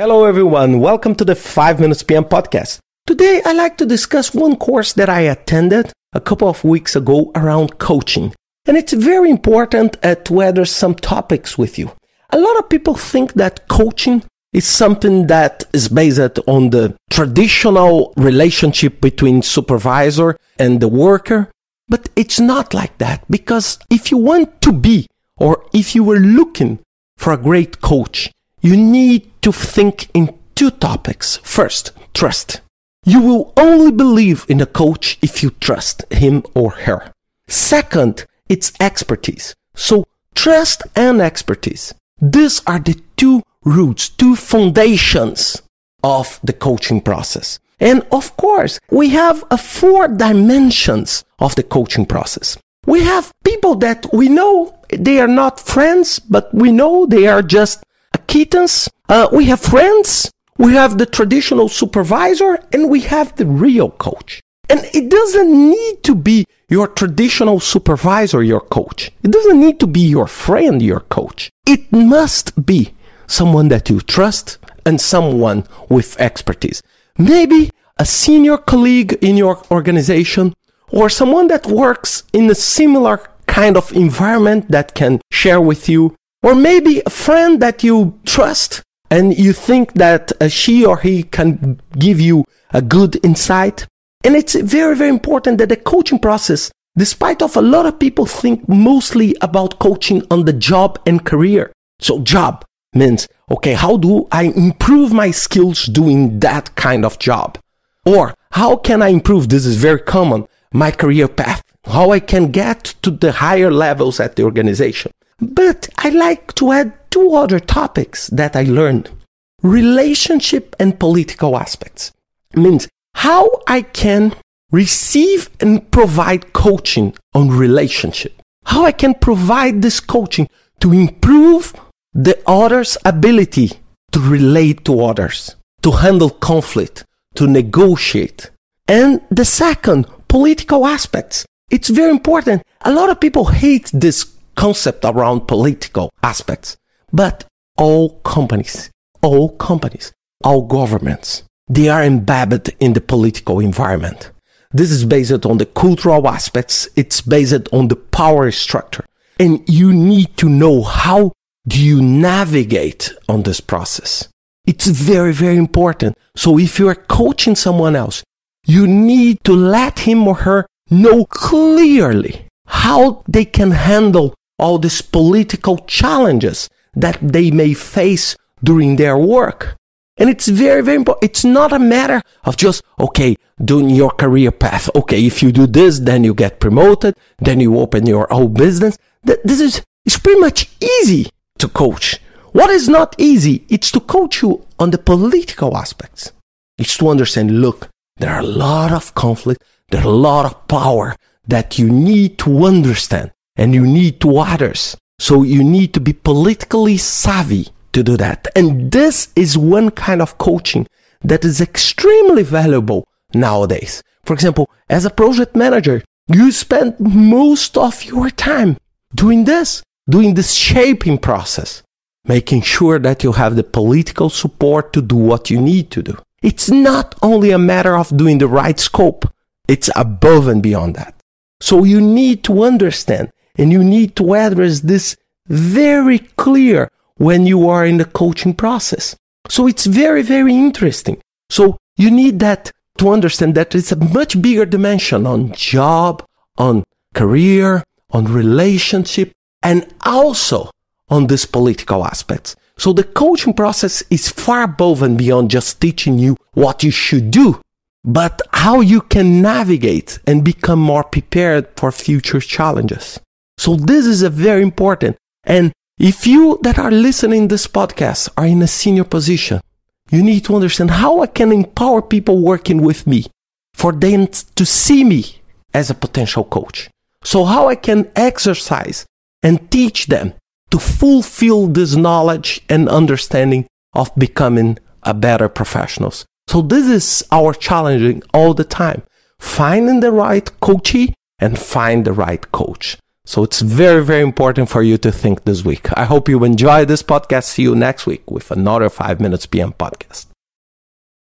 Hello, everyone. Welcome to the 5 Minutes PM podcast. Today, I'd like to discuss one course that I attended a couple of weeks ago around coaching. And it's very important uh, to address some topics with you. A lot of people think that coaching is something that is based on the traditional relationship between supervisor and the worker. But it's not like that because if you want to be or if you were looking for a great coach, you need to think in two topics. First, trust. You will only believe in a coach if you trust him or her. Second, it's expertise. So trust and expertise. These are the two roots, two foundations of the coaching process. And of course, we have a four dimensions of the coaching process. We have people that we know they are not friends, but we know they are just kittens. Uh, we have friends. We have the traditional supervisor and we have the real coach. And it doesn't need to be your traditional supervisor, your coach. It doesn't need to be your friend, your coach. It must be someone that you trust and someone with expertise. Maybe a senior colleague in your organization or someone that works in a similar kind of environment that can share with you or maybe a friend that you trust and you think that uh, she or he can give you a good insight. And it's very, very important that the coaching process, despite of a lot of people think mostly about coaching on the job and career. So job means, okay, how do I improve my skills doing that kind of job? Or how can I improve? This is very common. My career path, how I can get to the higher levels at the organization. But I like to add two other topics that I learned. Relationship and political aspects. Means how I can receive and provide coaching on relationship. How I can provide this coaching to improve the other's ability to relate to others, to handle conflict, to negotiate. And the second, political aspects. It's very important. A lot of people hate this concept around political aspects. But all companies, all companies, all governments, they are embedded in the political environment. This is based on the cultural aspects. It's based on the power structure. And you need to know how do you navigate on this process. It's very, very important. So if you are coaching someone else, you need to let him or her know clearly how they can handle all these political challenges that they may face during their work. And it's very, very important. It's not a matter of just, okay, doing your career path. Okay, if you do this, then you get promoted, then you open your own business. This is, it's pretty much easy to coach. What is not easy? It's to coach you on the political aspects. It's to understand, look, there are a lot of conflict. There are a lot of power that you need to understand and you need to others. So you need to be politically savvy to do that. And this is one kind of coaching that is extremely valuable nowadays. For example, as a project manager, you spend most of your time doing this, doing this shaping process, making sure that you have the political support to do what you need to do. It's not only a matter of doing the right scope. It's above and beyond that. So you need to understand and you need to address this very clear when you are in the coaching process. So it's very, very interesting. So you need that to understand that it's a much bigger dimension on job, on career, on relationship, and also on these political aspects. So the coaching process is far above and beyond just teaching you what you should do, but how you can navigate and become more prepared for future challenges. So this is a very important. And if you that are listening this podcast are in a senior position, you need to understand how I can empower people working with me for them to see me as a potential coach. So how I can exercise and teach them to fulfill this knowledge and understanding of becoming a better professionals. So this is our challenging all the time. Finding the right coachee and find the right coach. So it's very, very important for you to think this week. I hope you enjoy this podcast. See you next week with another 5 Minutes PM podcast.